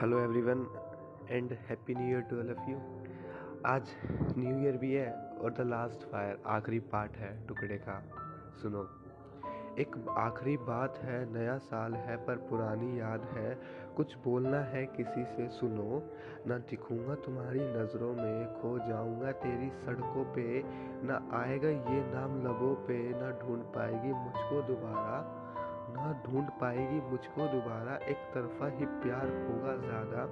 Hello everyone and happy new year to all of you आज new year भी है और द लास्ट फायर आखिरी पार्ट है टुकड़े का। सुनो। एक आखिरी बात है, नया साल है, पर पुरानी याद है। कुछ बोलना है किसी से, सुनो। ना दिखूँगा तुम्हारी नज़रों में, खो जाऊँगा तेरी सड़कों पे। ना आएगा ये नाम लबों पे, ना ढूंढ पाएगी मुझको दोबारा। ढूंढ पाएगी, मुझको दोबारा एक तरफा ही प्यार होगा ज़्यादा।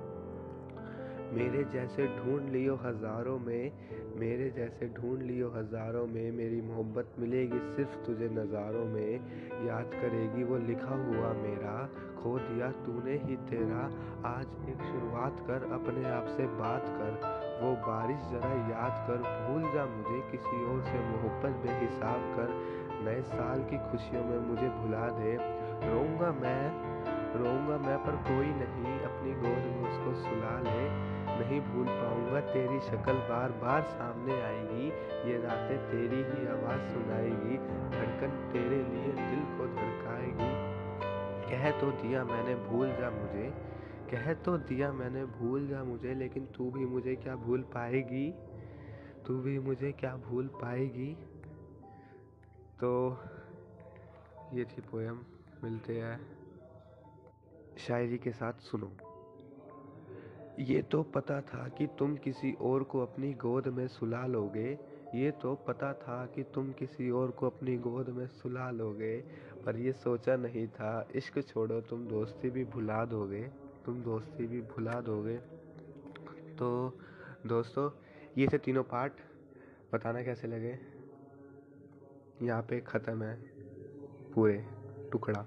मेरे जैसे ढूंढ लियो हज़ारों में, मेरे जैसे ढूंढ लियो हज़ारों में, मेरी मोहब्बत मिलेगी सिर्फ़ तुझे नज़ारों में। याद करेगी वो लिखा हुआ मेरा, खो दिया तूने ही तेरा। आज एक शुरुआत कर, अपने आप से बात कर। वो बारिश ज़रा याद कर, भूल जा मुझे किसी और से मोहब्बत बेहिसाब कर। नए साल की खुशियों में मुझे भुला दे। रोऊँगा मैं रोऊँगा मैं, पर कोई नहीं अपनी गोद में उसको सुला ले। नहीं भूल पाऊँगा, तेरी शक्ल बार बार सामने आएगी, ये रातें तेरी ही आवाज़ सुनाएगी, धड़कन तेरे लिए दिल को धड़काएगी। कह तो दिया मैंने, भूल जा मुझे, कह तो दिया मैंने, भूल जा मुझे, लेकिन तू भी मुझे क्या भूल पाएगी? तू भी मुझे क्या भूल पाएगी? तो ये थी पोएम मिलते हैं। शायरी के साथ सुनो। ये तो पता था कि तुम किसी और को अपनी गोद में सुला लोगे। ये तो पता था कि तुम किसी और को अपनी गोद में सुला लोगे, पर ये सोचा नहीं था। इश्क छोड़ो, तुम दोस्ती भी भुला दोगे। तुम दोस्ती भी भुला दोगे। तो दोस्तों, ये थे तीनों पार्ट। बताना कैसे लगे? यहाँ पे ख़त्म है पूरे टुकड़ा।